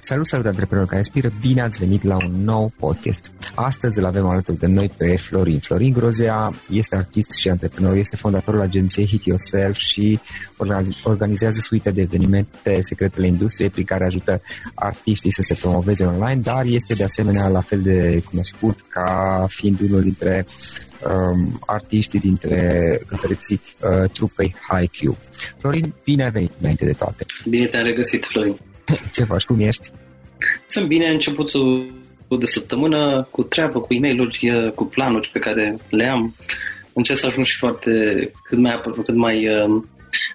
Salut, salut, antreprenori care inspiră! Bine ați venit la un nou podcast. Astăzi îl avem alături de noi pe Florin. Florin Grozea este artist și antreprenor, este fondatorul agenției Hit Yourself și organizează suite de evenimente secretele industriei prin care ajută artiștii să se promoveze online, dar este de asemenea la fel de cunoscut ca fiind unul dintre um, artiștii dintre cântăreții uh, trupei HiQ. Florin, bine ai venit înainte de toate! Bine te-am regăsit, Florin! Ce faci? Cum ești? Sunt bine începutul de săptămână, cu treabă, cu e mail cu planuri pe care le am. Încerc să ajung și foarte cât mai, cât mai uh,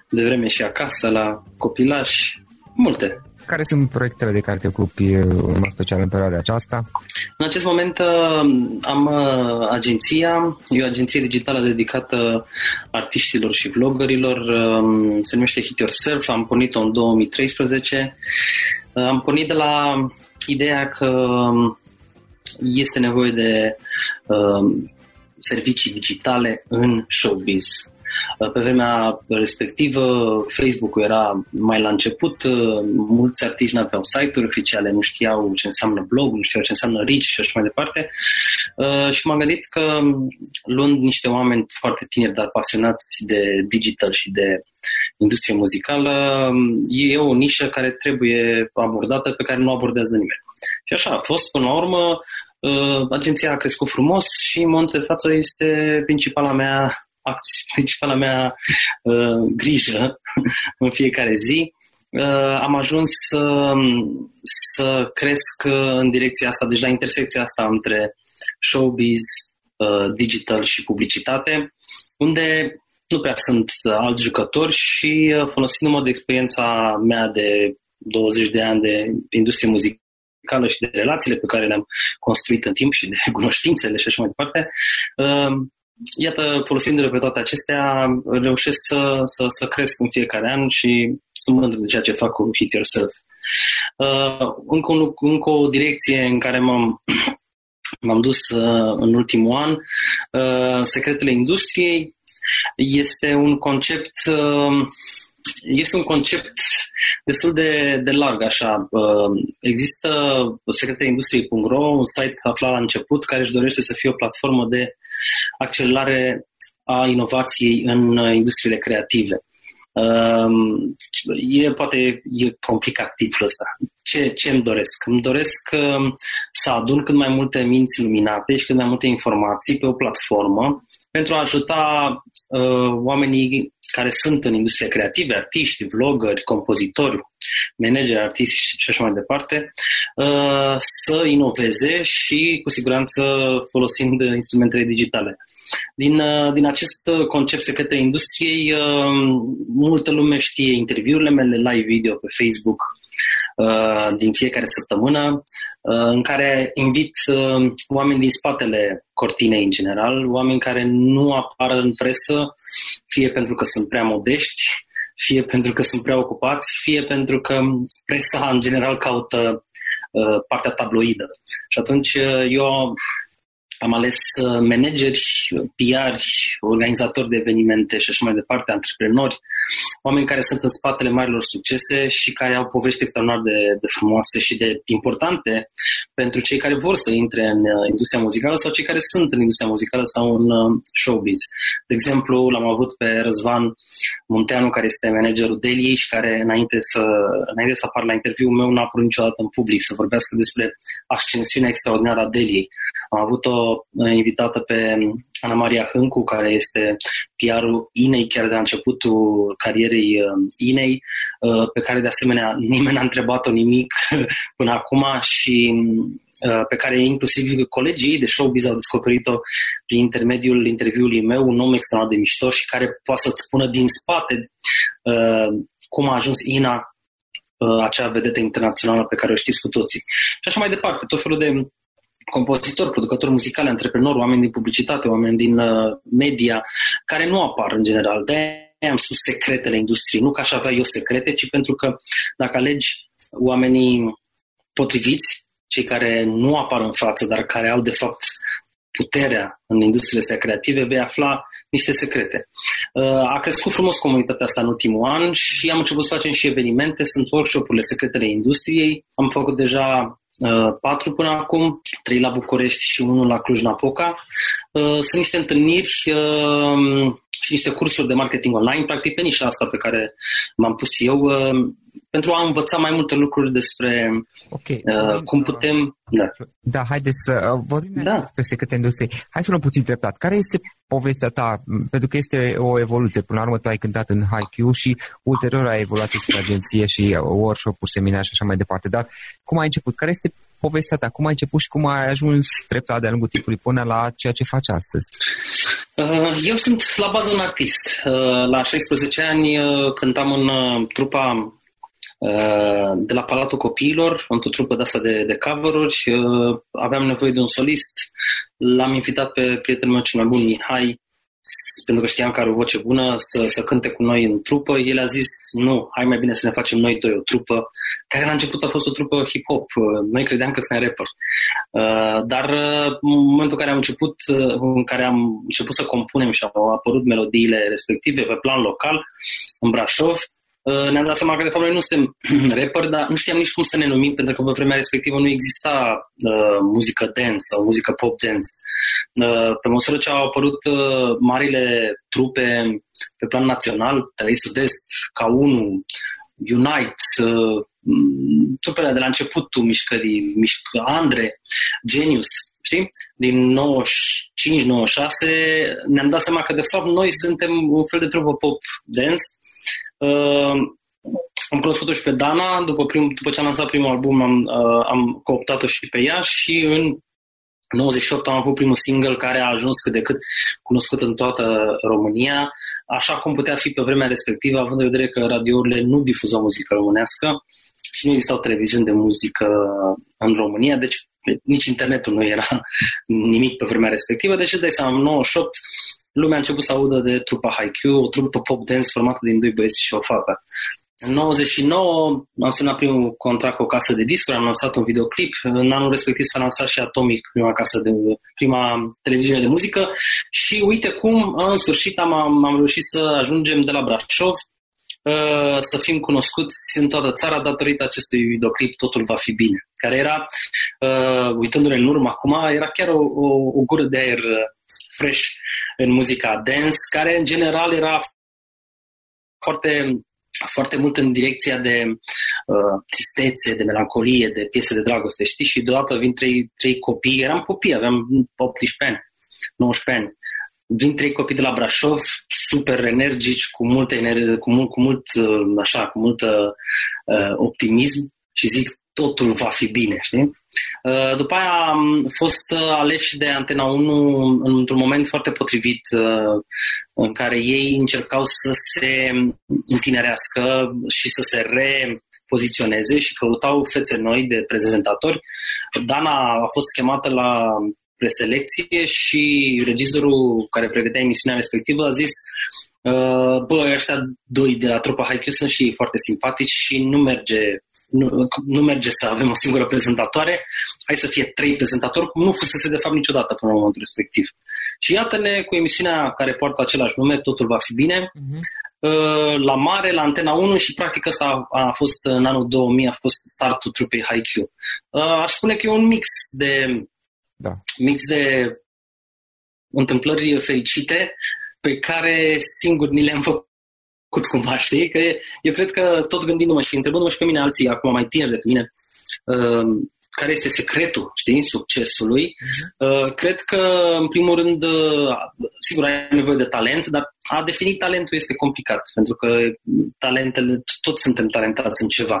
devreme și acasă, la copilași, multe. Care sunt proiectele de care te ocupi uh, în mod special în perioada aceasta? În acest moment uh, am uh, agenția, e o agenție digitală dedicată artiștilor și vloggerilor, um, se numește Hit Yourself, am pornit-o în 2013. Am pornit de la ideea că um, este nevoie de um, servicii digitale în showbiz. Pe vremea respectivă, Facebook-ul era mai la început, mulți artiști nu aveau site-uri oficiale, nu știau ce înseamnă blog, nu știau ce înseamnă reach și așa mai departe. Uh, și m-am gândit că luând niște oameni foarte tineri, dar pasionați de digital și de industrie muzicală, e o nișă care trebuie abordată, pe care nu abordează nimeni. Și așa a fost, până la urmă, uh, agenția a crescut frumos și în momentul de față este principala mea principala mea uh, grijă în fiecare zi. Uh, am ajuns să, să cresc în direcția asta, deci la intersecția asta între showbiz, uh, digital și publicitate, unde nu prea sunt alți jucători și uh, folosindu-mă de experiența mea de 20 de ani de industrie muzicală și de relațiile pe care le-am construit în timp și de cunoștințele și așa mai departe, uh, iată, folosindu-le pe toate acestea, reușesc să, să, să cresc în fiecare an și sunt mândru de ceea ce fac cu Hit Yourself. Uh, încă, un, încă o direcție în care m-am, m-am dus uh, în ultimul an, uh, secretele industriei, este un concept uh, este un concept destul de, de larg, așa. Uh, există secreteindustriei.ro, un site aflat la început, care își dorește să fie o platformă de accelerare a inovației în industriile creative. Um, e poate e complicat titlul ăsta. Ce, ce îmi doresc? Îmi doresc um, să adun cât mai multe minți luminate și cât mai multe informații pe o platformă pentru a ajuta uh, oamenii care sunt în industria creative, artiști, vloggeri, compozitori, manageri, artiști și așa mai departe, uh, să inoveze și cu siguranță folosind instrumentele digitale. Din, uh, din acest concept secret industriei, uh, multă lume știe interviurile mele live video pe Facebook, Uh, din fiecare săptămână, uh, în care invit uh, oameni din spatele cortinei în general, oameni care nu apar în presă, fie pentru că sunt prea modești, fie pentru că sunt prea ocupați, fie pentru că presa în general caută partea tabloidă. Și atunci eu am ales uh, manageri, PR, organizatori de evenimente și așa mai departe, antreprenori, oameni care sunt în spatele marilor succese și care au povești extraordinar de, de frumoase și de importante pentru cei care vor să intre în uh, industria muzicală sau cei care sunt în industria muzicală sau în uh, showbiz. De exemplu, l-am avut pe Răzvan Munteanu, care este managerul Deliei și care înainte să, înainte să apară la interviul meu n-a apărut niciodată în public să vorbească despre ascensiunea extraordinară a Deliei. Am avut-o invitată pe Ana Maria Hâncu, care este PR-ul Inei chiar de la începutul carierei uh, Inei, uh, pe care de asemenea nimeni n-a întrebat-o nimic până acum și uh, pe care inclusiv colegii de showbiz au descoperit-o prin intermediul interviului meu, un om extraordinar de mișto și care poate să-ți spună din spate cum a ajuns Ina acea vedetă internațională pe care o știți cu toții. Și așa mai departe, tot felul de compozitori, producători muzicali, antreprenori, oameni din publicitate, oameni din uh, media, care nu apar în general. De am spus secretele industriei, nu că aș avea eu secrete, ci pentru că dacă alegi oamenii potriviți, cei care nu apar în față, dar care au de fapt puterea în industriile astea creative, vei afla niște secrete. Uh, a crescut frumos comunitatea asta în ultimul an și am început să facem și evenimente, sunt workshop-urile secretele industriei. Am făcut deja Uh, patru până acum, trei la București și unul la Cluj-Napoca. Uh, sunt niște întâlniri uh, și niște cursuri de marketing online, practic pe nișa asta pe care m-am pus eu, pentru a învăța mai multe lucruri despre okay. uh, cum putem... Da, da haideți să vorbim da. despre secrete industrie. Hai să luăm puțin treptat. Care este povestea ta? Pentru că este o evoluție. Până la urmă tu ai cântat în HiQ și ulterior ai evoluat spre agenție și workshop-uri, seminare și așa mai departe. Dar cum ai început? Care este povestea ta? Cum ai început și cum ai ajuns treptat de-a lungul timpului până la ceea ce faci astăzi? Uh, eu sunt la bază un artist. Uh, la 16 ani uh, cântam în trupa de la Palatul Copiilor, într-o trupă de asta de, de cover-uri. Aveam nevoie de un solist. L-am invitat pe prietenul meu cel mai bun, Mihai, pentru că știam că are o voce bună, să, să cânte cu noi în trupă. El a zis, nu, hai mai bine să ne facem noi doi o trupă, care la început a fost o trupă hip-hop. Noi credeam că suntem rapper. Uh, dar uh, în momentul în care am început, uh, în care am început să compunem și au apărut melodiile respective pe plan local, în Brașov, Uh, ne-am dat seama că de fapt noi nu suntem rapper, dar nu știam nici cum să ne numim, pentru că pe vremea respectivă nu exista uh, muzică dance sau muzică pop dance. Uh, pe măsură ce au apărut uh, marile trupe pe plan național, 3 Sud-Est, K1, Unite, uh, trupele de la începutul mișcării, mișc- Andre, Genius, știi? Din 95-96 ne-am dat seama că de fapt noi suntem un fel de trupă pop dance. Uh, am cunoscut-o și pe Dana, după, prim, după ce am lansat primul album am, uh, am cooptat-o și pe ea și în 98 am avut primul single care a ajuns cât de cât cunoscut în toată România, așa cum putea fi pe vremea respectivă, având în vedere că radiourile nu difuzau muzică românească și nu existau televiziuni de muzică în România, deci nici internetul nu era nimic pe vremea respectivă, deci îți dai seama, în 98 lumea a început să audă de trupa Haikyuu, o trupă pop dance formată din doi băieți și o fată. În 99 am semnat primul contract cu o casă de discuri, am lansat un videoclip. În anul respectiv s-a lansat și Atomic, prima casă de prima televiziune de muzică și uite cum în sfârșit am, am reușit să ajungem de la Brașov uh, să fim cunoscuți în toată țara datorită acestui videoclip Totul va fi bine, care era, uh, uitându-ne în urmă acum, era chiar o, o, o gură de aer uh, fresh în muzica dance, care în general era foarte foarte mult în direcția de uh, tristețe, de melancolie, de piese de dragoste, știi? Și deodată vin trei, trei copii, eram copii, aveam 18 ani, 19 ani. Vin trei copii de la Brașov, super energici, cu multă energie, cu mult, cu mult uh, așa, cu mult uh, optimism și zic, totul va fi bine, știi? Uh, după aia am fost uh, aleși de Antena 1 într-un moment foarte potrivit uh, în care ei încercau să se întinerească și să se repoziționeze și căutau fețe noi de prezentatori. Dana a fost chemată la preselecție și regizorul care pregătea emisiunea respectivă a zis bă, ăștia doi de la trupa Haikyuu sunt și foarte simpatici și nu merge nu, nu merge să avem o singură prezentatoare, hai să fie trei prezentatori, cum nu fusese de fapt niciodată până la momentul respectiv. Și iată-ne cu emisiunea care poartă același nume, Totul va fi bine, uh-huh. la mare, la Antena 1 și practic asta a, a fost în anul 2000, a fost startul trupei Haikyuu. Uh, aș spune că e un mix de da. mix de întâmplări fericite pe care singur ni le-am făcut făcut cumva, știi? Că eu cred că tot gândindu-mă și întrebându-mă și pe mine alții, acum mai tineri decât mine, uh, care este secretul, știi, succesului, uh, cred că, în primul rând, uh, sigur, ai nevoie de talent, dar a defini talentul este complicat, pentru că talentele, toți suntem talentați în ceva.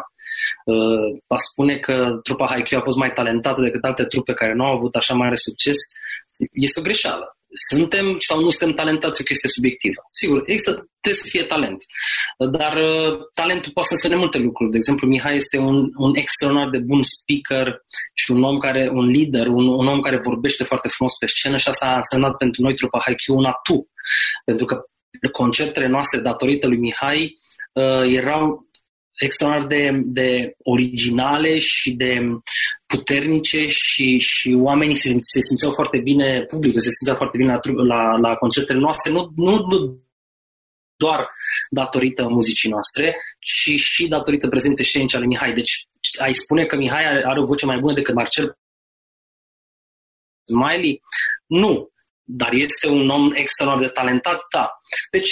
Uh, aș spune că trupa Haikyuu a fost mai talentată decât alte trupe care nu au avut așa mare succes este o greșeală suntem sau nu suntem talentați, o chestie subiectivă. Sigur, există, trebuie să fie talent. Dar uh, talentul poate să însemne multe lucruri. De exemplu, Mihai este un, un extraordinar de bun speaker și un om care, un lider, un, un om care vorbește foarte frumos pe scenă și asta a însemnat pentru noi trupa Haikyuu un atu. Pentru că concertele noastre, datorită lui Mihai, uh, erau extraordinar de, de originale și de puternice și, și oamenii se, se simțeau foarte bine, publicul se simțea foarte bine la, la, la concertele noastre, nu, nu, nu doar datorită muzicii noastre, ci și datorită prezenței scenice ale Mihai. Deci ai spune că Mihai are, are o voce mai bună decât Marcel Smiley? Nu dar este un om extraordinar de talentat, da. Deci,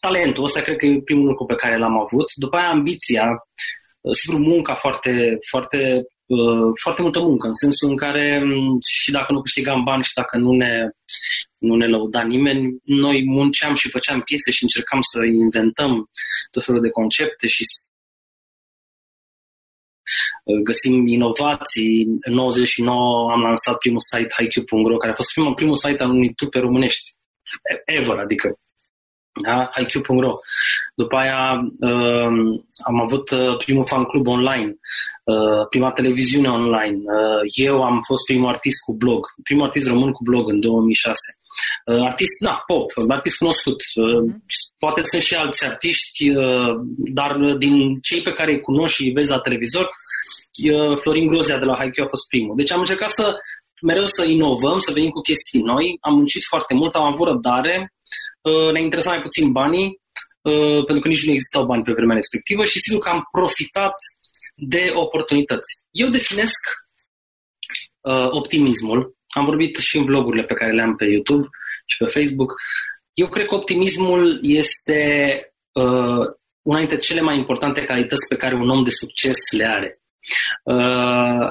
talentul ăsta cred că e primul lucru pe care l-am avut. După aia, ambiția, sigur, munca foarte, foarte, uh, foarte multă muncă, în sensul în care mm, și dacă nu câștigam bani și dacă nu ne, nu ne lăuda nimeni, noi munceam și făceam piese și încercam să inventăm tot felul de concepte și găsim inovații. În 99 am lansat primul site hiq.ro, care a fost primul, primul site al unui trupe românești ever, adică da? IQ.ro. După aia uh, am avut uh, primul fan club online, uh, prima televiziune online. Uh, eu am fost primul artist cu blog, primul artist român cu blog în 2006. Uh, artist, da, pop, artist cunoscut. Uh, mm. Poate sunt și alți artiști, uh, dar din cei pe care îi cunoști și îi vezi la televizor, uh, Florin Grozea de la Haikyuu a fost primul. Deci am încercat să mereu să inovăm, să venim cu chestii noi. Am muncit foarte mult, am avut răbdare, uh, ne interesa mai puțin banii, uh, pentru că nici nu existau bani pe vremea respectivă și sigur că am profitat de oportunități. Eu definesc uh, optimismul am vorbit și în vlogurile pe care le-am pe YouTube și pe Facebook. Eu cred că optimismul este uh, una dintre cele mai importante calități pe care un om de succes le are. Uh,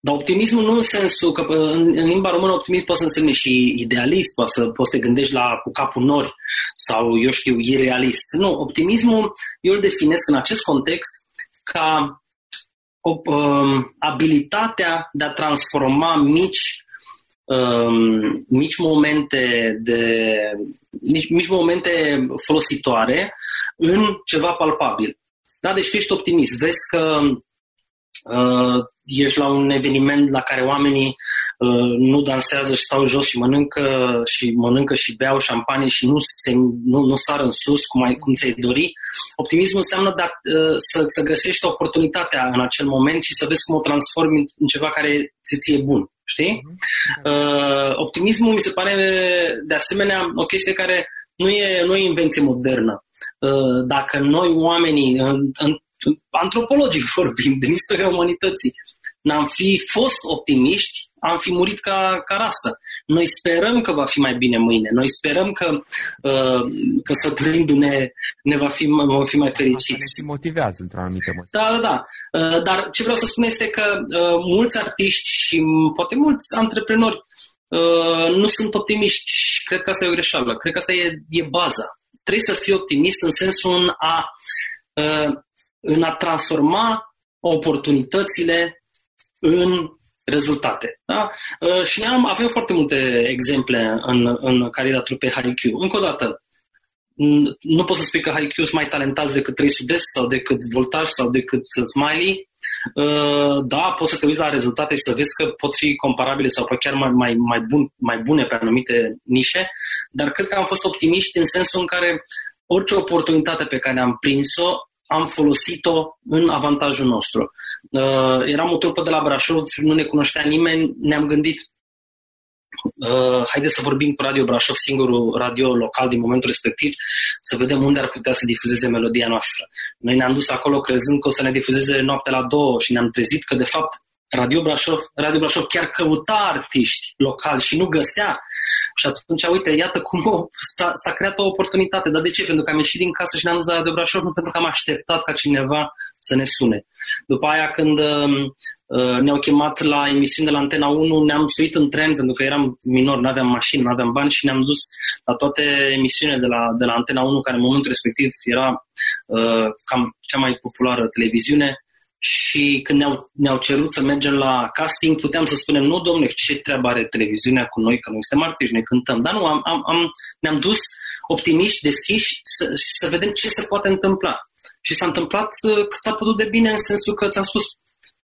dar optimismul nu în sensul că în, în limba română optimism poate să însemne și idealist, poate să, poți să te gândești la cu capul nori sau, eu știu, irealist. Nu, optimismul eu îl definesc în acest context ca o, um, abilitatea de a transforma mici um, mici momente de mici, mici momente folositoare în ceva palpabil. Da, deci ești optimist, vezi că uh, ești la un eveniment la care oamenii uh, nu dansează și stau jos și mănâncă și mănâncă și beau șampanie și nu, se, nu, nu sar în sus cum, ai, cum ți-ai dori. Optimismul înseamnă da, uh, să, să găsești oportunitatea în acel moment și să vezi cum o transformi în ceva care ți ție bun. Știi? Uh, optimismul mi se pare de asemenea o chestie care nu e, nu e invenție modernă. Uh, dacă noi oamenii, în, în, antropologic vorbind, din istoria umanității, n-am fi fost optimiști, am fi murit ca, ca rasă. Noi sperăm că va fi mai bine mâine. Noi sperăm că, uh, că săturindu-ne ne va fi, va fi mai fericiți. Asta ne motivează într-o anumită măsură. Da, da, da. Uh, dar ce vreau să spun este că uh, mulți artiști și poate mulți antreprenori uh, nu sunt optimiști și cred că asta e o greșeală. Cred că asta e, e baza. Trebuie să fii optimist în sensul în a, uh, în a transforma oportunitățile în rezultate. Da? Uh, și am, avem foarte multe exemple în, în cariera trupei Haikyuu. Încă o dată, nu pot să spui că Haikyuu sunt mai talentați decât 300 sau decât Voltaj sau decât Smiley. Uh, da, poți să te uiți la rezultate și să vezi că pot fi comparabile sau chiar mai, mai, mai, bun, mai bune pe anumite nișe, dar cred că am fost optimiști în sensul în care orice oportunitate pe care am prins-o am folosit-o în avantajul nostru. Uh, eram o trupă de la Brașov, nu ne cunoștea nimeni, ne-am gândit uh, haideți să vorbim cu Radio Brașov, singurul radio local din momentul respectiv, să vedem unde ar putea să difuzeze melodia noastră. Noi ne-am dus acolo crezând că o să ne difuzeze noaptea la două și ne-am trezit că, de fapt, Radio Brașov, Radio Brașov chiar căuta artiști locali și nu găsea. Și atunci, uite, iată cum o, s-a, s-a creat o oportunitate. Dar de ce? Pentru că am ieșit din casă și ne-am dus la Radio Brașov, nu pentru că am așteptat ca cineva să ne sune. După aia, când um, uh, ne-au chemat la emisiune de la Antena 1, ne-am suit în tren, pentru că eram minor, nu aveam mașină, nu aveam bani și ne-am dus la toate emisiunile de la, de la Antena 1, care în momentul respectiv era uh, cam cea mai populară televiziune și când ne-au, ne-au cerut să mergem la casting, puteam să spunem, nu, domnule, ce treabă are televiziunea cu noi, că noi suntem artiști, ne cântăm. Dar nu, am, am, am, ne-am dus optimiști, deschiși, să, să vedem ce se poate întâmpla. Și s-a întâmplat uh, cât s-a putut de bine, în sensul că ți-am spus,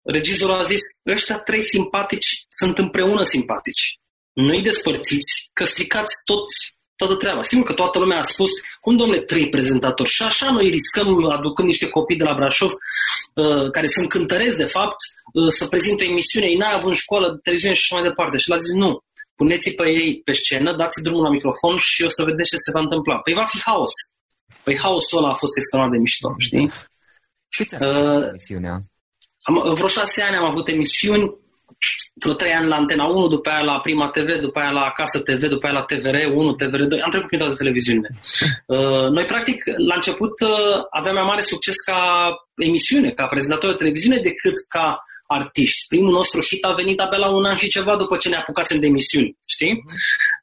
regizorul a zis, ăștia trei simpatici sunt împreună simpatici. Nu-i despărțiți, că stricați toți toată treaba. Sigur că toată lumea a spus, cum domnule, trei prezentatori. Și așa noi riscăm, aducând niște copii de la Brașov, uh, care sunt cântăreți, de fapt, uh, să prezinte o emisiune. Ei n-ai avut în școală, televiziune și așa mai departe. Și l-a zis, nu, puneți pe ei pe scenă, dați drumul la microfon și o să vedeți ce se va întâmpla. Păi va fi haos. Păi haosul ăla a fost extraordinar de mișto, știi? Câți ani uh, emisiunea? Am, vreo șase ani am avut emisiuni, vreo trei ani la Antena 1, după aia la Prima TV, după aia la Acasă TV, după aia la TVR 1, TVR 2, am trecut prin toate televiziunile. Uh, noi, practic, la început uh, aveam mai mare succes ca emisiune, ca prezentator de televiziune, decât ca artiști. Primul nostru hit a venit abia la un an și ceva după ce ne apucasem de emisiuni, știi?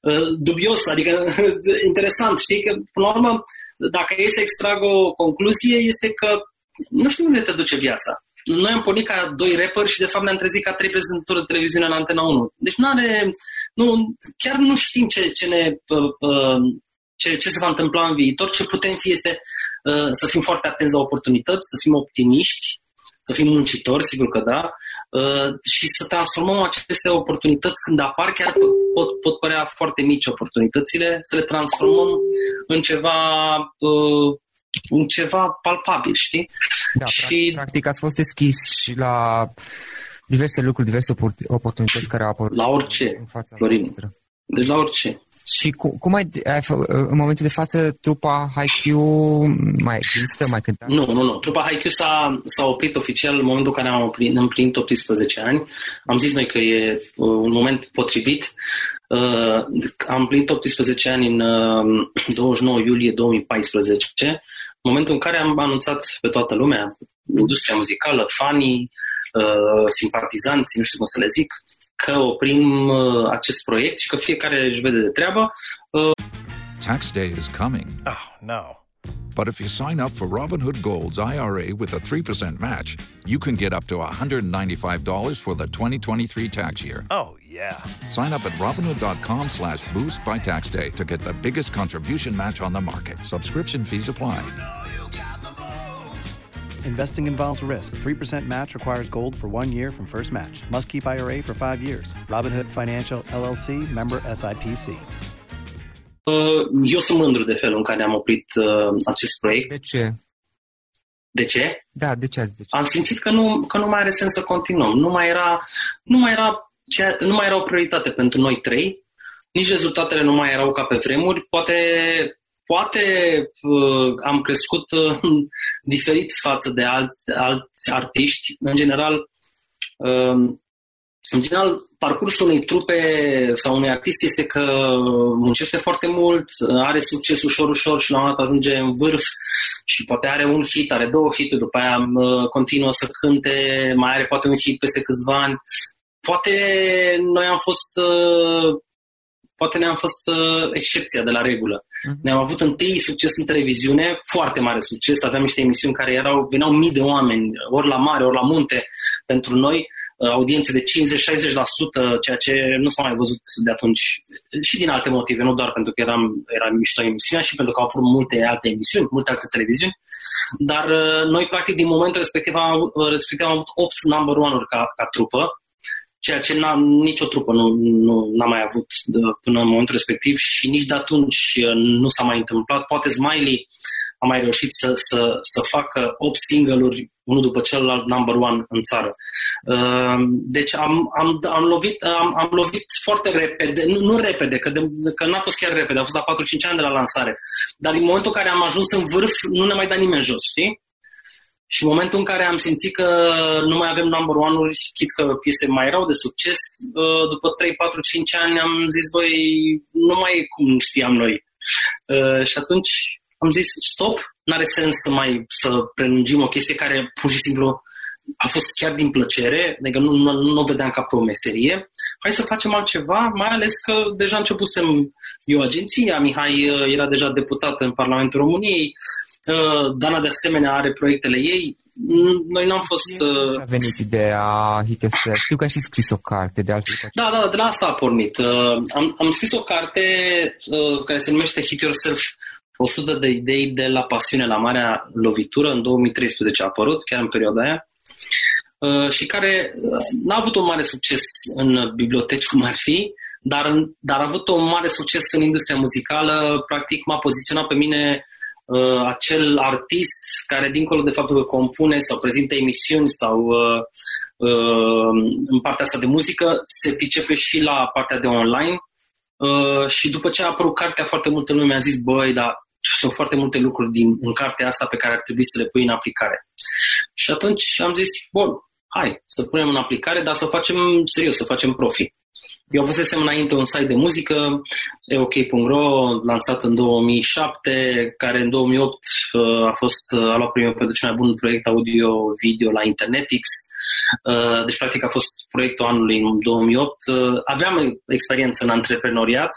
Uh, dubios, adică interesant, știi? Că, până la urmă, dacă e să extrag o concluzie, este că nu știu unde te duce viața noi am pornit ca doi rapperi și de fapt ne-am trezit ca trei prezentatori de televiziune la Antena 1. Deci nu are, nu, chiar nu știm ce, ce, ne, ce, ce se va întâmpla în viitor. Ce putem fi este uh, să fim foarte atenți la oportunități, să fim optimiști, să fim muncitori, sigur că da, uh, și să transformăm aceste oportunități când apar, chiar pot, pot părea foarte mici oportunitățile, să le transformăm în ceva uh, un ceva palpabil, știi? Da, și... practic ați fost deschis și la diverse lucruri, diverse oportunități care au apărut la orice, în fața Florin. Noastră. Deci la orice. Și cum, cum ai, ai, în momentul de față, trupa Haikyuu mai există, mai cântă? Nu, nu, nu. Trupa Haikyuu s-a, s-a oprit oficial în momentul în care am împlinit, împlinit 18 ani. Am zis noi că e uh, un moment potrivit. Uh, am împlinit 18 ani în uh, 29 iulie 2014 momentul în care am anunțat pe toată lumea, industria muzicală, fanii, uh, simpatizanți, nu știu cum să le zic, că oprim uh, acest proiect și că fiecare își vede de treabă. Uh... Tax day is coming. Oh, no. But if you sign up for Robinhood Gold's IRA with a 3% match, you can get up to $195 for the 2023 tax year. Oh, yeah. Sign up at Robinhood.com slash boost by tax day to get the biggest contribution match on the market. Subscription fees apply. Investing involves risk. 3% match requires gold for one year from first match. Must keep IRA for five years. Robinhood Financial LLC member SIPC. Uh, eu sunt mândru de felul în care am oprit uh, acest proiect. De ce? De ce? Da, de ce de ce? Am simțit că nu, că nu mai are sens să continuăm. Nu mai era, nu mai era, cea, nu mai era o prioritate pentru noi trei. Nici rezultatele nu mai erau ca pe vremuri. Poate poate uh, am crescut uh, diferit față de alt, alți artiști. În general, uh, în general, parcursul unei trupe sau unui artist este că muncește foarte mult, are succes ușor, ușor și la un moment dat ajunge în vârf și poate are un hit, are două hituri, după aia uh, continuă să cânte, mai are poate un hit peste câțiva ani. Poate noi am fost uh, poate ne-am fost uh, excepția de la regulă. Uh-huh. Ne-am avut întâi succes în televiziune, foarte mare succes, aveam niște emisiuni care erau, veneau mii de oameni, ori la mare, ori la munte, pentru noi, uh, audiențe de 50-60%, ceea ce nu s-a mai văzut de atunci, și din alte motive, nu doar pentru că eram, era mișto emisiunea, și pentru că au fost multe alte emisiuni, multe alte televiziuni, dar uh, noi, practic, din momentul respectiv am, respectiv am avut 8 number one-uri ca, ca trupă, ceea ce n-am, nicio trupă nu, nu n-a mai avut până în momentul respectiv și nici de atunci uh, nu s-a mai întâmplat. Poate Smiley a mai reușit să, să, să facă 8 single-uri, unul după celălalt, number one în țară. Uh, deci am, am, am, lovit, am, am lovit foarte repede, nu, nu repede, că, de, că n-a fost chiar repede, a fost la 4-5 ani de la lansare, dar din momentul în care am ajuns în vârf, nu ne mai da nimeni jos, știi? Și în momentul în care am simțit că nu mai avem number one-uri, chit că piese mai erau de succes, uh, după 3, 4, 5 ani am zis, băi, nu mai e cum știam noi. Uh, și atunci am zis, stop, n-are sens să mai să prelungim o chestie care pur și simplu a fost chiar din plăcere, adică nu, nu, nu o vedeam ca pe o meserie. Hai să facem altceva, mai ales că deja începusem eu agenția, Mihai uh, era deja deputat în Parlamentul României, Dana de asemenea are proiectele ei. Noi n-am fost... Uh... A venit ideea Hit Yourself. Știu că ai și scris o carte de altfel. Da, da, de la asta a pornit. Uh, am, am scris o carte uh, care se numește Hit Yourself 100 de idei de la pasiune la marea lovitură. În 2013 a apărut, chiar în perioada aia. Uh, și care uh, n-a avut un mare succes în biblioteci cum ar fi, dar, dar a avut un mare succes în industria muzicală. Practic m-a poziționat pe mine uh, acel artist care, dincolo de faptul că compune sau prezintă emisiuni sau uh, uh, în partea asta de muzică, se pricepe și la partea de online. Uh, și după ce a apărut cartea, foarte multă lume mi-a zis, băi, dar sunt foarte multe lucruri din, în cartea asta pe care ar trebui să le pui în aplicare. Și atunci am zis, bun, hai să punem în aplicare, dar să o facem serios, să facem profi. Eu fusesem înainte un site de muzică, eok.ro, lansat în 2007, care în 2008 uh, a fost uh, a luat primul pentru cel mai bun proiect audio-video la Internetix. Uh, deci, practic, a fost proiectul anului în 2008. Aveam experiență în antreprenoriat,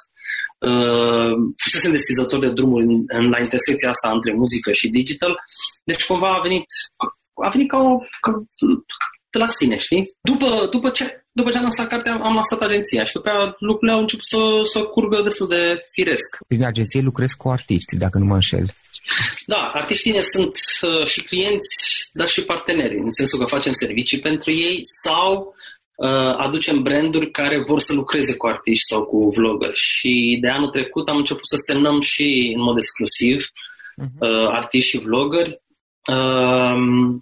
fusesem deschizător de drumuri în, în, la intersecția asta între muzică și digital, deci cumva a venit, a venit ca, o, ca, de la sine, știi? După, după, ce, după ce am lansat cartea, am lansat agenția și după aceea lucrurile au început să, să curgă destul de firesc. Prin agenție lucrezi cu artiști, dacă nu mă înșel. Da, artiștii ne sunt uh, și clienți, dar și parteneri, în sensul că facem servicii pentru ei sau uh, aducem branduri care vor să lucreze cu artiști sau cu vloggeri. Și de anul trecut am început să semnăm și în mod exclusiv uh-huh. uh, artiști și vloggeri Ehm,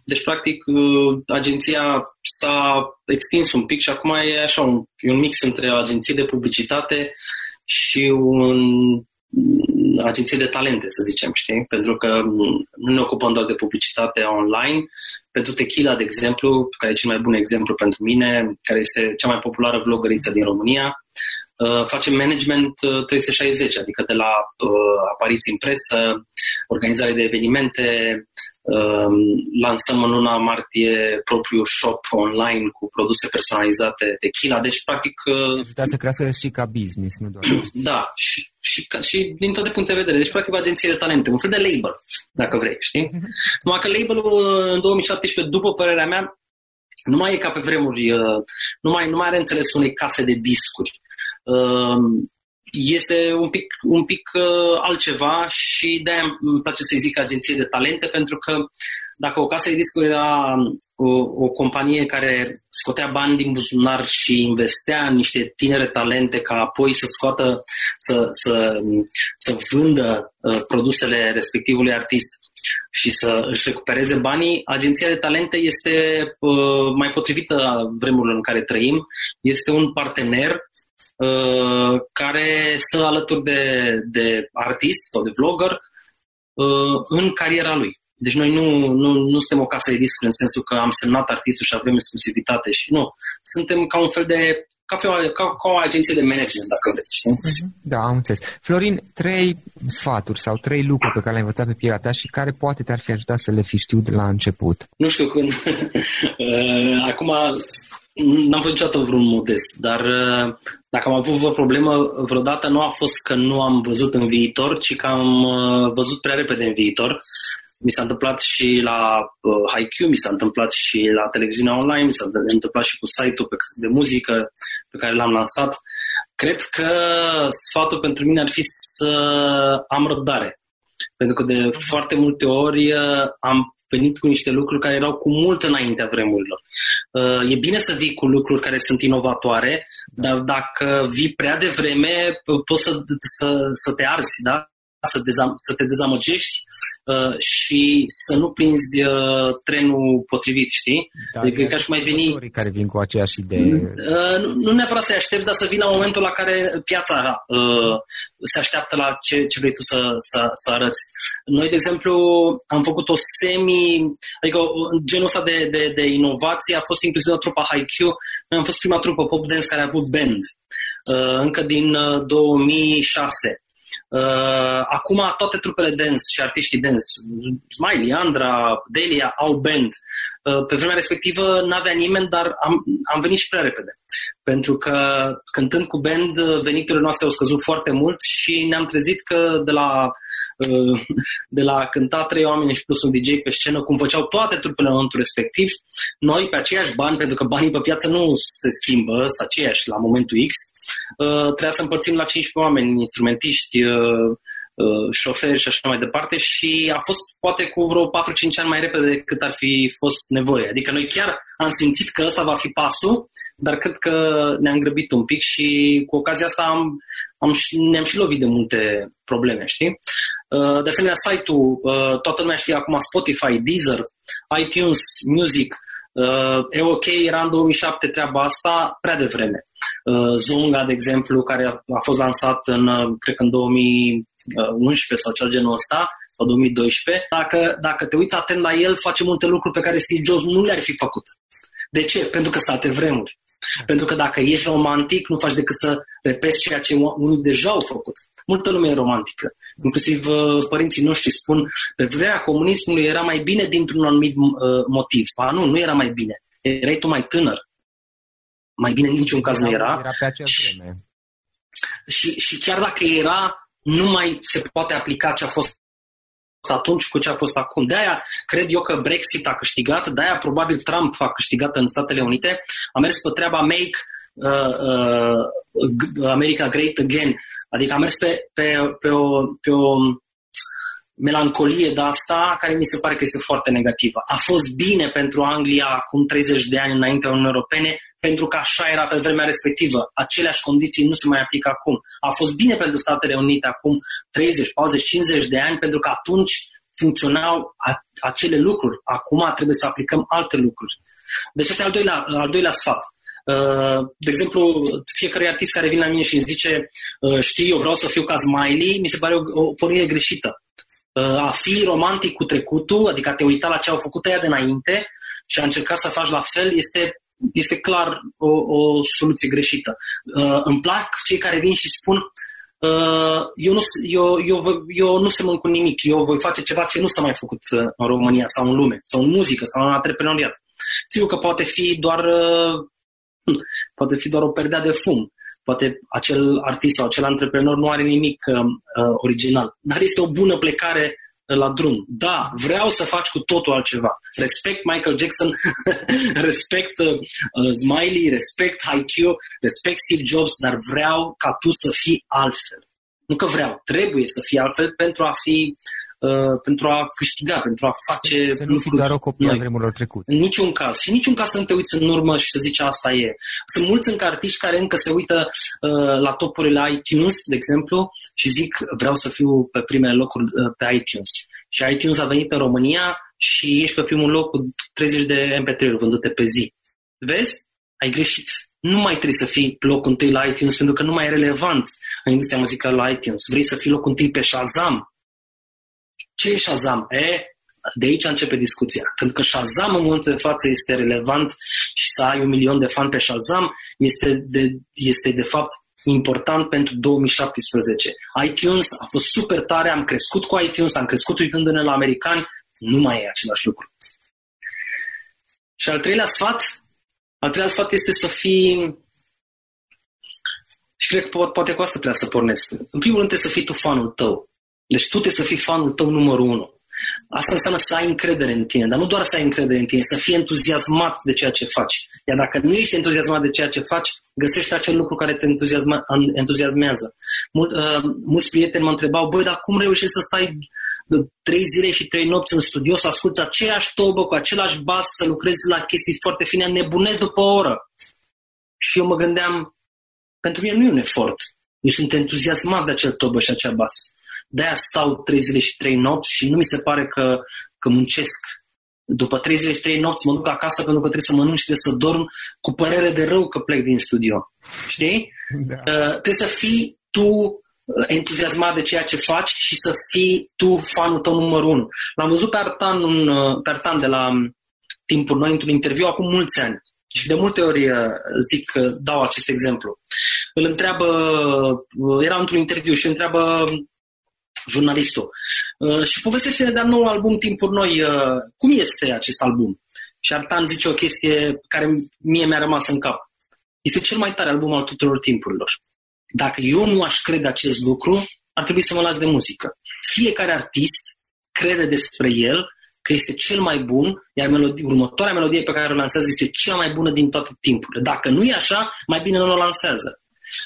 deci, practic, uh, agenția s-a extins un pic și acum e așa un, e un mix între o agenție de publicitate și un agenție de talente, să zicem, știi? Pentru că nu ne ocupăm doar de publicitate online. Pentru Tequila, de exemplu, care e cel mai bun exemplu pentru mine, care este cea mai populară vlogăriță din România, Uh, facem management 360, uh, adică de la uh, apariții în presă, organizare de evenimente, um, lansăm în luna martie propriul shop online cu produse personalizate de Chila, deci practic... Ajuta să crească și ca business, nu doar... Da, și, și, și din toate puncte de vedere. Deci practic o agenție de talente, un fel de label, dacă vrei, știi? Mhm. Numai că labelul în 2017, după părerea mea, nu mai e ca pe vremuri, nu mai, nu mai are înțeles unei case de discuri. Ehm, este un pic, un pic uh, altceva și de-aia îmi place să-i zic agenție de talente, pentru că dacă o casă de discuri era o, o companie care scotea bani din buzunar și investea în niște tinere talente ca apoi să scoată, să, să, să vândă uh, produsele respectivului artist și să își recupereze banii, agenția de talente este uh, mai potrivită vremurilor în care trăim, este un partener Uh, care stă alături de, de artist sau de vlogger uh, în cariera lui. Deci noi nu, nu, nu suntem o casă de discuri în sensul că am semnat artistul și avem exclusivitate și nu. Suntem ca un fel de ca, o, ca, ca o agenție de management, dacă vreți. Știi? Mhm. Da, am înțeles. Florin, trei sfaturi sau trei lucruri pe care le-ai învățat pe pielea ta și care poate te-ar fi ajutat să le fi știut la început? Nu știu când. Uh, acum N-am fost niciodată vreun modest, dar uh, dacă am avut vreo problemă vreodată, nu a fost că nu am văzut în viitor, ci că am uh, văzut prea repede în viitor. Mi s-a întâmplat și la uh, HiQ, mi s-a întâmplat și la televiziunea online, mi s-a întâmplat și cu site-ul de muzică pe care l-am lansat. Cred că sfatul pentru mine ar fi să am răbdare. Pentru că de foarte multe ori uh, am venit cu niște lucruri care erau cu mult înaintea vremurilor. Uh, e bine să vii cu lucruri care sunt inovatoare, dar dacă vii prea devreme, poți să, să, să te arzi, da? Să, dezam- să te dezamăgești uh, și să nu prinzi uh, trenul potrivit, știi? Da, adică ca și mai veni... care vin cu aceeași idee. Uh, nu, nu neapărat să-i aștepți, dar să vină momentul la care piața uh, se așteaptă la ce, ce vrei tu să, să, să arăți. Noi, de exemplu, am făcut o semi... Adică genul ăsta de, de, de inovație a fost inclusiv la trupa HiQ. Noi am fost prima trupă pop dance care a avut band. Uh, încă din uh, 2006. Uh, acum toate trupele dance și artiștii dance, Smiley, Andra, Delia, au band. Uh, pe vremea respectivă n-avea nimeni, dar am, am venit și prea repede. Pentru că cântând cu band, veniturile noastre au scăzut foarte mult și ne-am trezit că de la Uh, de la a cânta trei oameni și plus un DJ pe scenă, cum făceau toate trupele în momentul respectiv, noi pe aceiași bani, pentru că banii pe piață nu se schimbă, sunt aceiași la momentul X, uh, trebuia să împărțim la 15 oameni, instrumentiști, uh, șoferi și așa mai departe și a fost poate cu vreo 4-5 ani mai repede decât ar fi fost nevoie. Adică noi chiar am simțit că ăsta va fi pasul, dar cred că ne-am grăbit un pic și cu ocazia asta am, am, ne-am și lovit de multe probleme, știi? Uh, de asemenea, site-ul, uh, toată lumea știe acum Spotify, Deezer, iTunes, Music, uh, e ok, era în 2007 treaba asta prea devreme. Zunga, de exemplu, care a fost lansat în, cred că în 2011 sau cel genul ăsta, sau 2012, dacă, dacă te uiți atent la el, face multe lucruri pe care Steve Jobs nu le-ar fi făcut. De ce? Pentru că sunt alte vremuri. Pentru că dacă ești romantic, nu faci decât să repezi ceea ce unii deja au făcut. Multă lume e romantică. Inclusiv uh, părinții noștri spun, pe vremea comunismului era mai bine dintr-un anumit uh, motiv. Ba nu, nu era mai bine. Erai tu mai tânăr. Mai bine în niciun caz nu era. Era pe acea vreme. Și, și chiar dacă era, nu mai se poate aplica ce a fost atunci cu ce a fost acum. De-aia cred eu că Brexit a câștigat, de-aia probabil Trump a câștigat în Statele Unite, a mers pe treaba Make uh, uh, America Great Again, adică a mers pe, pe, pe, o, pe o melancolie de asta care mi se pare că este foarte negativă. A fost bine pentru Anglia acum 30 de ani înaintea Uniunii Europene pentru că așa era pe vremea respectivă. Aceleași condiții nu se mai aplică acum. A fost bine pentru Statele Unite acum 30, 40, 50 de ani, pentru că atunci funcționau acele lucruri. Acum trebuie să aplicăm alte lucruri. Deci este al doilea, al doilea sfat. Uh, de exemplu, fiecare artist care vine la mine și îmi zice uh, știi, eu vreau să fiu ca Smiley, mi se pare o, o pornire greșită. Uh, a fi romantic cu trecutul, adică a te uita la ce au făcut ea de înainte și a încercat să faci la fel, este este clar o, o soluție greșită. Uh, îmi plac cei care vin și spun uh, eu, nu, eu, eu, eu nu semăn cu nimic, eu voi face ceva ce nu s-a mai făcut uh, în România sau în lume, sau în muzică, sau în antreprenoriat. Sigur că poate fi doar uh, poate fi doar o perdea de fum. Poate acel artist sau acel antreprenor nu are nimic uh, uh original, dar este o bună plecare la drum. Da, vreau să faci cu totul altceva. Respect Michael Jackson, respect uh, Smiley, respect IQ, respect Steve Jobs, dar vreau ca tu să fii altfel. Nu că vreau, trebuie să fii altfel pentru a fi Uh, pentru a câștiga, pentru a face Să nu fii doar o copie a vremurilor trecute. În niciun caz. Și în niciun caz să nu te uiți în urmă și să zici asta e. Sunt mulți încă artiști care încă se uită uh, la topurile iTunes, de exemplu, și zic vreau să fiu pe primele locuri uh, pe iTunes. Și iTunes a venit în România și ești pe primul loc cu 30 de MP3-uri vândute pe zi. Vezi? Ai greșit. Nu mai trebuie să fii locul întâi la iTunes pentru că nu mai e relevant în industria muzicală la iTunes. Vrei să fii locul întâi pe Shazam, ce e Shazam? E, de aici începe discuția. Pentru că Shazam în momentul de față este relevant și să ai un milion de fani pe Shazam este de, este de fapt important pentru 2017. iTunes a fost super tare, am crescut cu iTunes, am crescut uitându-ne la americani, nu mai e același lucru. Și al treilea sfat, al treilea sfat este să fii și cred că poate cu asta trebuie să pornesc. În primul rând trebuie să fii tu fanul tău. Deci tu trebuie să fii fanul tău numărul unu. Asta înseamnă să ai încredere în tine, dar nu doar să ai încredere în tine, să fii entuziasmat de ceea ce faci. Iar dacă nu ești entuziasmat de ceea ce faci, găsești acel lucru care te entuziasma, entuziasmează. Mul, uh, mulți prieteni mă întrebau, băi, dar cum reușești să stai trei zile și trei nopți în studio, să asculți aceeași tobă cu același bas, să lucrezi la chestii foarte fine, nebunesc după o oră. Și eu mă gândeam, pentru mine nu e un efort. Eu sunt entuziasmat de acel tobă și acea bas de-aia stau trei zile și trei nopți și nu mi se pare că, că muncesc. După trei zile și trei nopți mă duc acasă pentru că trebuie să mănânc și trebuie să dorm cu părere de rău că plec din studio. Știi? Da. Uh, trebuie să fii tu uh, entuziasmat de ceea ce faci și să fii tu fanul tău numărul unu. L-am văzut pe Artan, un, uh, pe Artan de la um, timpul noi într-un interviu acum mulți ani. Și de multe ori uh, zic, dau acest exemplu. Îl întreabă, era într-un interviu și îl întreabă jurnalistul. Uh, și povestește de-a nou album Timpuri Noi. Uh, cum este acest album? Și Artan zice o chestie care mie mi-a rămas în cap. Este cel mai tare album al tuturor timpurilor. Dacă eu nu aș crede acest lucru, ar trebui să mă las de muzică. Fiecare artist crede despre el că este cel mai bun, iar melodie, următoarea melodie pe care o lansează este cea mai bună din toate timpurile. Dacă nu e așa, mai bine nu o lansează.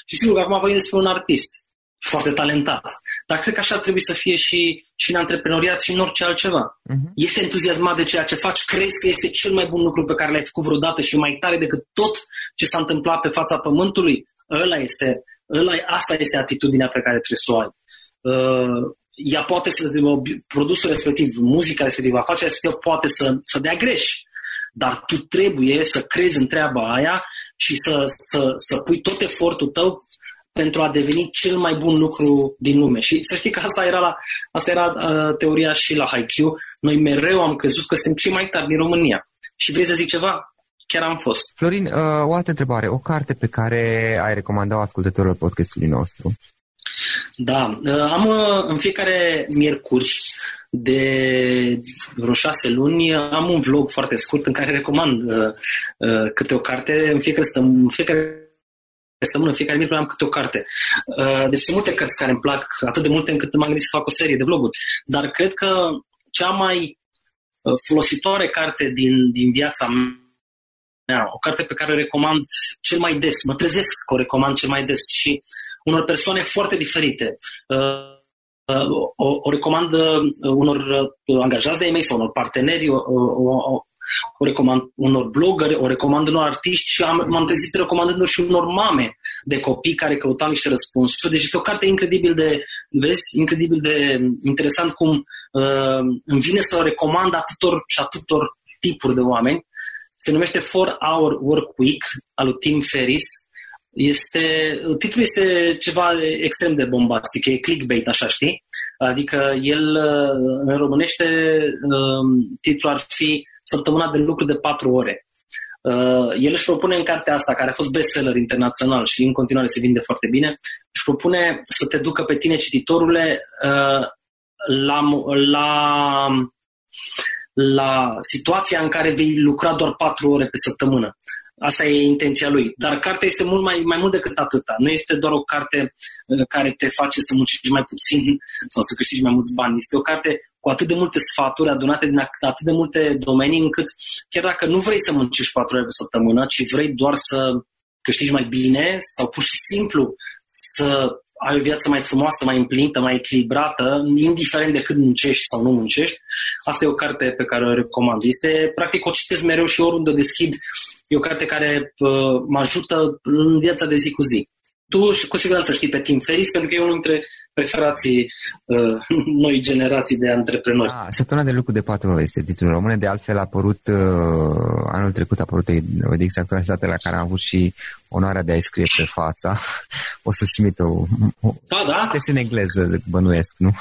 Și sigur că acum vorbim despre un artist foarte talentat. Dar cred că așa trebuie să fie și, și în antreprenoriat și în orice altceva. Uh-huh. Ești entuziasmat de ceea ce faci, crezi că este cel mai bun lucru pe care l-ai făcut vreodată și mai tare decât tot ce s-a întâmplat pe fața pământului. Ăla este, ăla, asta este atitudinea pe care trebuie să o ai. Uh, ea poate să, produsul respectiv, muzica respectivă, afacerea respectivă poate să, să dea greș. Dar tu trebuie să crezi în treaba aia și să, să, să pui tot efortul tău pentru a deveni cel mai bun lucru din lume. Și să știi că asta era, la, asta era uh, teoria și la HiQ. Noi mereu am crezut că suntem cei mai tari din România. Și vrei să zic ceva? Chiar am fost. Florin, uh, o altă întrebare. O carte pe care ai recomandat ascultătorilor podcastului nostru? Da, uh, am uh, în fiecare miercuri de vreo șase luni am un vlog foarte scurt în care recomand uh, uh, câte o carte în fiecare, în fiecare săptămână, fiecare miercuri am câte o carte. Uh, deci sunt multe cărți care îmi plac, atât de multe încât m-am gândit să fac o serie de vloguri. Dar cred că cea mai uh, folositoare carte din, din viața mea, o carte pe care o recomand cel mai des, mă trezesc că o recomand cel mai des și unor persoane foarte diferite. Uh, o, o recomand unor angajați de-ai mei sau unor parteneri, o, o, o recomand unor blogări, o recomand unor artiști și am, m-am trezit recomandându și unor mame de copii care căutau niște răspunsuri. Deci este o carte incredibil de, vezi, incredibil de interesant cum uh, îmi vine să o recomand atâtor și atâtor tipuri de oameni. Se numește 4 Hour Work Week al lui Tim Ferris. Este, titlul este ceva extrem de bombastic, e clickbait, așa știi? Adică el, uh, în românește, uh, titlul ar fi săptămâna de lucru de patru ore. Uh, el își propune în cartea asta, care a fost bestseller internațional și în continuare se vinde foarte bine, își propune să te ducă pe tine, cititorule, uh, la, la, la situația în care vei lucra doar patru ore pe săptămână. Asta e intenția lui. Dar cartea este mult mai, mai mult decât atâta. Nu este doar o carte uh, care te face să muncești mai puțin sau să câștigi mai mulți bani. Este o carte cu atât de multe sfaturi adunate din atât de multe domenii încât chiar dacă nu vrei să muncești patru ore pe săptămână, ci vrei doar să câștigi mai bine sau pur și simplu să ai o viață mai frumoasă, mai împlinită, mai echilibrată, indiferent de cât muncești sau nu muncești, asta e o carte pe care o recomand. Este, practic, o citesc mereu și oriunde o deschid. E o carte care uh, mă ajută în viața de zi cu zi. Tu cu siguranță știi pe Tim Ferris, pentru că e unul dintre preferații uh, noi generații de antreprenori. Ah, Săptămâna de lucru de patru ore este titlul român, de altfel a apărut uh, anul trecut, a apărut o ediție actualizată la care am avut și onoarea de a-i scrie pe fața. O să simit o, o da, da. Este în engleză, bănuiesc, nu?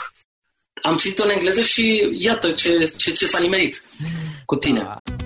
Am citit-o în engleză și iată ce, ce, ce s-a nimerit cu tine. Da.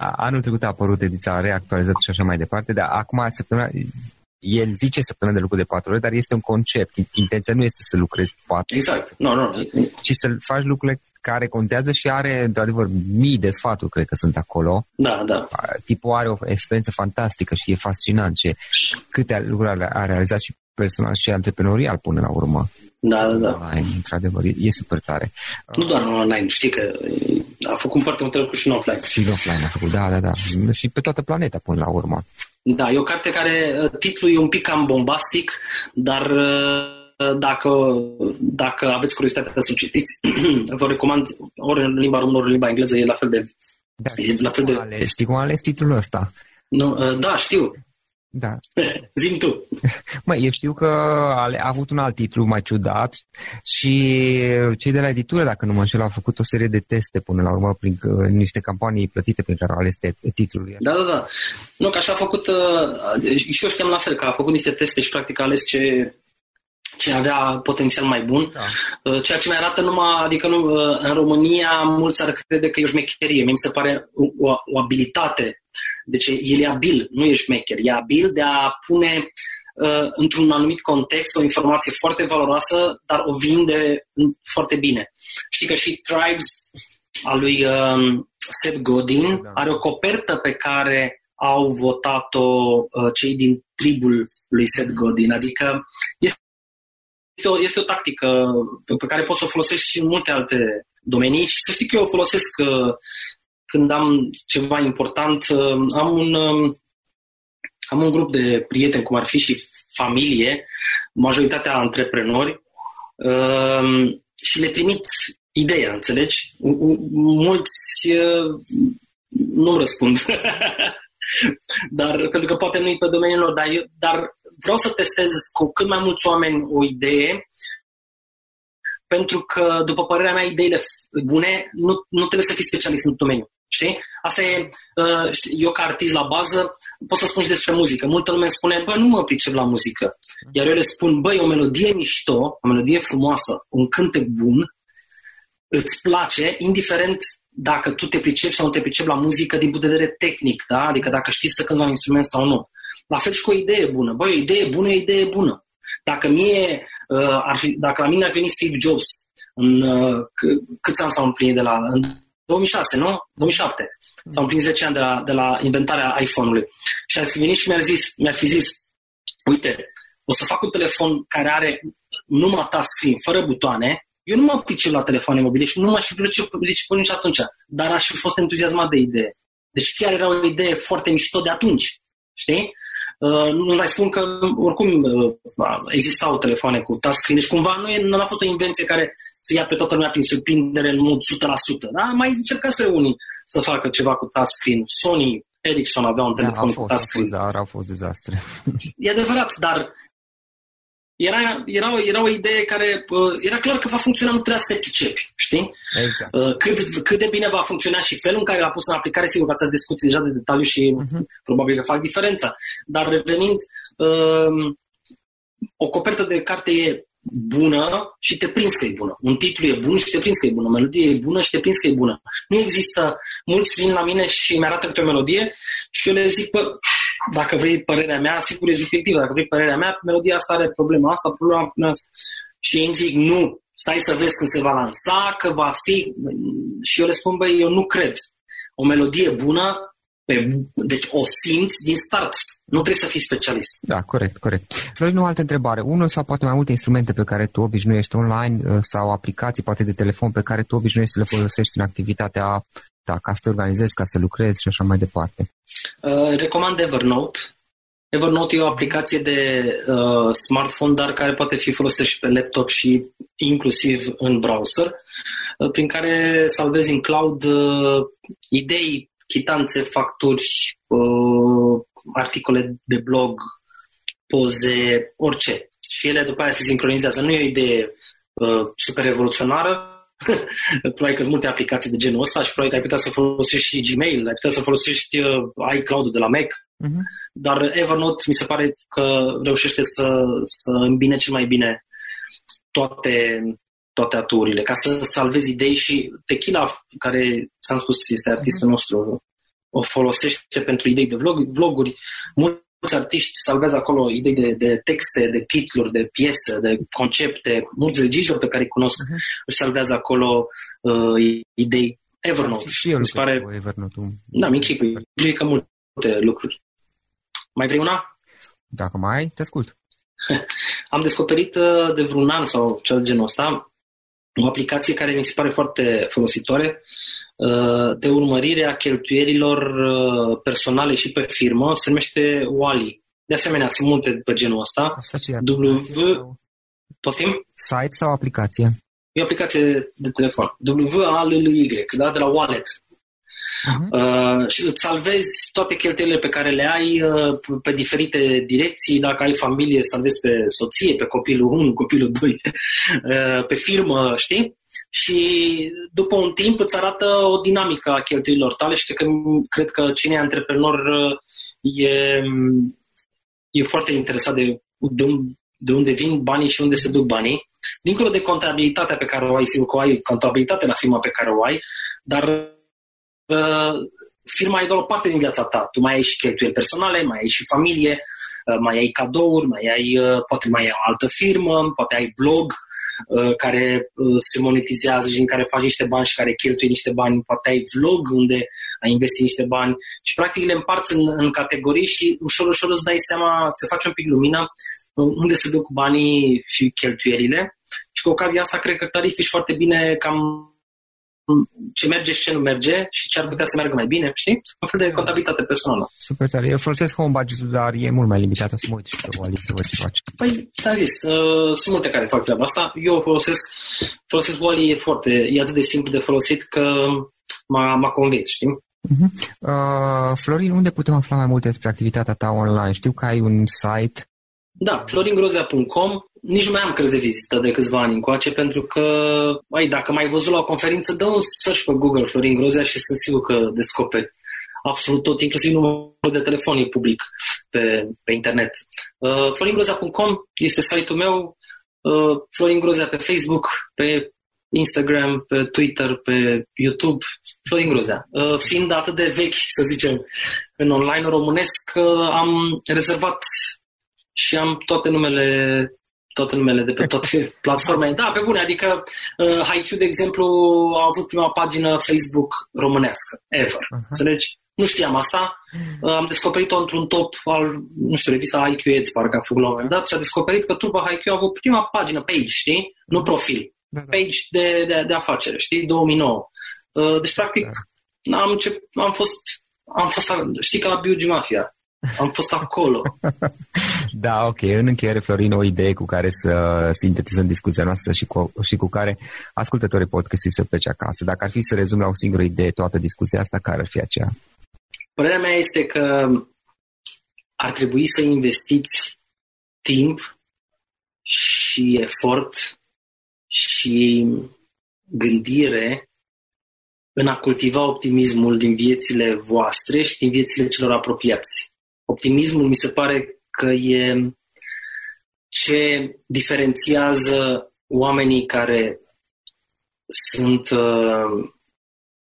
Anul trecut a apărut ediția reactualizată și așa mai departe, dar acum săptămâna, el zice săptămâna de lucru de patru ore, dar este un concept. Intenția nu este să lucrezi patru Exact. Nu, nu. Ci să faci lucrurile care contează și are, într-adevăr, mii de sfaturi, cred că sunt acolo. Da, da. Tipul are o experiență fantastică și e fascinant ce câte lucruri a realizat și personal și antreprenorial până la urmă. Da, da, da. Online, într-adevăr, e, e super tare. Nu doar online, știi că a făcut foarte multe lucruri și în offline. Și în offline a făcut, da, da, da. Și pe toată planeta până la urmă. Da, e o carte care, uh, titlul e un pic cam bombastic, dar uh, dacă, dacă aveți curiozitatea să o citiți, vă recomand ori în limba română, ori în limba engleză, e la fel de... Da, e la fel de... Ales, știi cum a ales titlul ăsta? Nu, uh, da, știu. Da. Zim tu. Mă, eu știu că a avut un alt titlu mai ciudat și cei de la editură, dacă nu mă înșel, au făcut o serie de teste până la urmă prin uh, niște campanii plătite prin care au ales titlul. Da, da, da. Nu, că așa a făcut, uh, și eu știam la fel, că a făcut niște teste și practic a ales ce, ce avea potențial mai bun, da. Uh, ceea ce mi arată numai, adică nu, în România mulți ar crede că e o șmecherie. Mi se pare o, o abilitate deci el e abil, nu e șmecher, e abil de a pune uh, într-un anumit context o informație foarte valoroasă, dar o vinde foarte bine. Știi că și Tribes a lui um, Seth Godin da. are o copertă pe care au votat-o uh, cei din tribul lui Seth Godin, adică este este o, este o tactică pe care poți să o folosești și în multe alte domenii și să știi că eu o folosesc uh, când am ceva important, uh, am un, um, am un grup de prieteni, cum ar fi și familie, majoritatea antreprenori, um, și le trimit ideea, înțelegi? Mulți uh, nu răspund. dar, pentru că poate nu-i pe domeniul lor, dar, eu, dar vreau să testez cu cât mai mulți oameni o idee pentru că, după părerea mea, ideile bune nu, nu trebuie să fii specialist în domeniu. Știi? Asta e, uh, eu ca artist la bază pot să spun și despre muzică. Multă lume spune, bă, nu mă pricep la muzică. Iar eu le spun, băi, o melodie mișto, o melodie frumoasă, un cântec bun, îți place, indiferent dacă tu te pricepi sau nu te pricepi la muzică din punct de vedere tehnic, da? Adică dacă știi să cânti la un instrument sau nu. La fel și cu o idee bună. Băi, o idee bună e o idee bună. Dacă, mie, uh, ar fi, dacă la mine ar veni Steve Jobs, în, uh, câți ani s-au împlinit de la... În 2006, nu? 2007. S-au împlinit 10 ani de la, de la inventarea iPhone-ului. Și ar fi venit și mi-ar, zis, mi-ar fi zis, uite, o să fac un telefon care are numai touchscreen, fără butoane, eu nu mă pricep la telefoane mobile și nu m-aș fi priceput nici atunci, dar aș fi fost entuziasmat de idee. Deci chiar era o idee foarte mișto de atunci, știi? Uh, nu mai spun că oricum uh, existau telefoane cu touchscreen, deci cumva nu, e, nu a fost o invenție care să ia pe toată lumea prin surprindere în mod 100%. Da? Mai încercați unii să facă ceva cu touchscreen. Sony Ericsson avea un telefon da, cu fost, touchscreen. Fost, dar au fost dezastre. E adevărat, dar era, era, o, era o idee care uh, era clar că va funcționa, nu trebuia să te pricepi, știi? Exact. Uh, cât, cât de bine va funcționa și felul în care l-a pus în aplicare, sigur că ați discuții deja de detaliu și uh-huh. probabil că fac diferența. Dar revenind, uh, o copertă de carte e bună și te prinzi că e bună. Un titlu e bun și te prinzi că e bună. O melodie e bună și te prinzi că e bună. Nu există, mulți vin la mine și mi arată câte o melodie și eu le zic, bă, dacă vrei părerea mea, sigur e subiectivă, dacă vrei părerea mea, melodia asta are problema asta, problema asta. Și ei îmi zic, nu, stai să vezi când se va lansa, că va fi... Și eu le spun, băi, eu nu cred. O melodie bună, pe, deci o simți din start. Nu trebuie să fii specialist. Da, corect, corect. Florin, o altă întrebare. Unul sau poate mai multe instrumente pe care tu obișnuiești online uh, sau aplicații, poate de telefon, pe care tu obișnuiești să le folosești în activitatea ta, ca să te organizezi, ca să lucrezi și așa mai departe. Uh, recomand Evernote. Evernote e o aplicație de uh, smartphone, dar care poate fi folosită și pe laptop și inclusiv în browser, uh, prin care salvezi în cloud uh, idei, chitanțe, facturi, uh, articole de blog, poze, orice. Și ele după aia se sincronizează. Nu e o idee uh, super revoluționară, probabil că sunt multe aplicații de genul ăsta și probabil că ai putea să folosești și Gmail, ai putea să folosești uh, iCloud de la Mac, uh-huh. dar Evernote mi se pare că reușește să, să îmbine cel mai bine toate, toate aturile, ca să salvezi idei și Tequila, care, ți-am spus, este artistul uh-huh. nostru, o folosește pentru idei de vlog, vloguri. Mulți artiști salvează acolo idei de, de texte, de titluri, de piese, de concepte. Mulți regizori pe care îi cunosc uh-huh. își salvează acolo uh, idei. Evernote. Și eu mi se pare... Evernote. Da, mi implică multe lucruri. Mai vrei una? Dacă mai ai, te ascult. Am descoperit uh, de vreun an sau cel de genul ăsta o aplicație care mi se pare foarte folositoare uh, de urmărire a cheltuielilor uh, personale și pe firmă, se numește Wally. De asemenea, sunt multe pe genul ăsta. W... Poftim? Site sau aplicație? E o aplicație de telefon. W-A-L-L-Y, da? de la Wallet. Uh-huh. Uh, și îți salvezi toate cheltuielile pe care le ai uh, pe diferite direcții. Dacă ai familie, salvezi pe soție, pe copilul 1, copilul 2, uh, pe firmă, știi? Și după un timp îți arată o dinamică a cheltuielilor tale și cred că, cred că cine e antreprenor uh, e, e foarte interesat de, de, de unde vin banii și unde se duc banii. Dincolo de contabilitatea pe care o ai, sigur că o ai contabilitate la firma pe care o ai, dar Uh, firma e doar o parte din viața ta. Tu mai ai și cheltuieli personale, mai ai și familie, uh, mai ai cadouri, mai ai, uh, poate mai ai o altă firmă, poate ai blog care se monetizează și în care faci niște bani și care cheltuie niște bani, poate ai vlog unde ai investit niște bani și practic le împarți în, în categorii și ușor, ușor îți dai seama, se face un pic lumină unde se duc banii și cheltuielile și cu ocazia asta cred că clarifici foarte bine cam ce merge și ce nu merge și ce ar putea să meargă mai bine, știi? Un fel de contabilitate personală. Super tare. Eu folosesc home budget dar e mult mai limitat. Să mă uit și pe Wally să văd ce face. Păi, ți-am zis, uh, sunt multe care fac treaba asta. Eu folosesc, folosesc Wally, e foarte, e atât de simplu de folosit că m-a, m-a convins, știi? Uh-huh. Uh, Florin, unde putem afla mai multe despre activitatea ta online? Știu că ai un site. Da, floringrozea.com nici nu mai am cărți de vizită de câțiva ani încoace, pentru că, ai, dacă mai ai văzut la o conferință, dă un search pe Google Florin Grozea și sunt sigur că descoperi absolut tot, inclusiv numărul de telefon e public pe, pe internet. Uh, floringrozea.com este site-ul meu, uh, Florin Grozea pe Facebook, pe Instagram, pe Twitter, pe YouTube, Florin Grozea. Uh, fiind atât de vechi, să zicem, în online românesc, uh, am rezervat și am toate numele toate numele de pe toate platformele. Da, pe bune, adică uh, HiQ, de exemplu, a avut prima pagină Facebook românească, ever. Uh-huh. Înțelegi? Nu știam asta. Uh, am descoperit-o într-un top al, nu știu, revista IQ Ads, parcă a făcut la un moment dat, și a descoperit că Turbo HiQ a avut prima pagină, page, știi? Nu profil. Da, da. Page de, de, de afacere, știi? 2009. Uh, deci, practic, da. am, încep, am fost, am fost, știi, ca la Biugi Mafia. Am fost acolo. da, ok. În încheiere, Florin, o idee cu care să sintetizăm discuția noastră și cu, și cu care ascultătorii podcastului să plece acasă. Dacă ar fi să rezum la o singură idee toată discuția asta, care ar fi aceea? Părerea mea este că ar trebui să investiți timp și efort și gândire în a cultiva optimismul din viețile voastre și din viețile celor apropiați. Optimismul mi se pare că e ce diferențiază oamenii care sunt uh,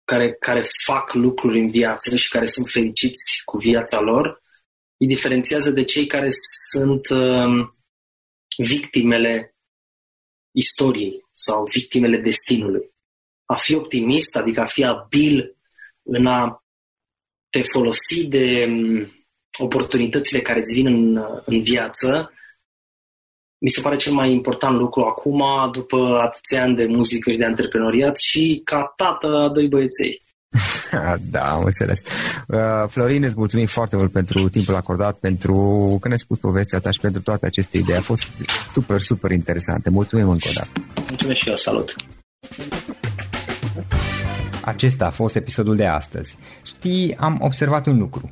care, care fac lucruri în viață și care sunt fericiți cu viața lor, îi diferențiază de cei care sunt uh, victimele istoriei sau victimele destinului. A fi optimist, adică a fi abil în a te folosi de um, oportunitățile care îți vin în, în viață, mi se pare cel mai important lucru acum, după atâția ani de muzică și de antreprenoriat și ca tată a doi băieței. da, am înțeles. Uh, Florin, îți mulțumim foarte mult pentru timpul acordat, pentru că ne-ai spus povestea ta și pentru toate aceste idei. A fost super, super interesante. Mulțumim încă o dată. Mulțumesc și eu, salut! Acesta a fost episodul de astăzi. Știi, am observat un lucru.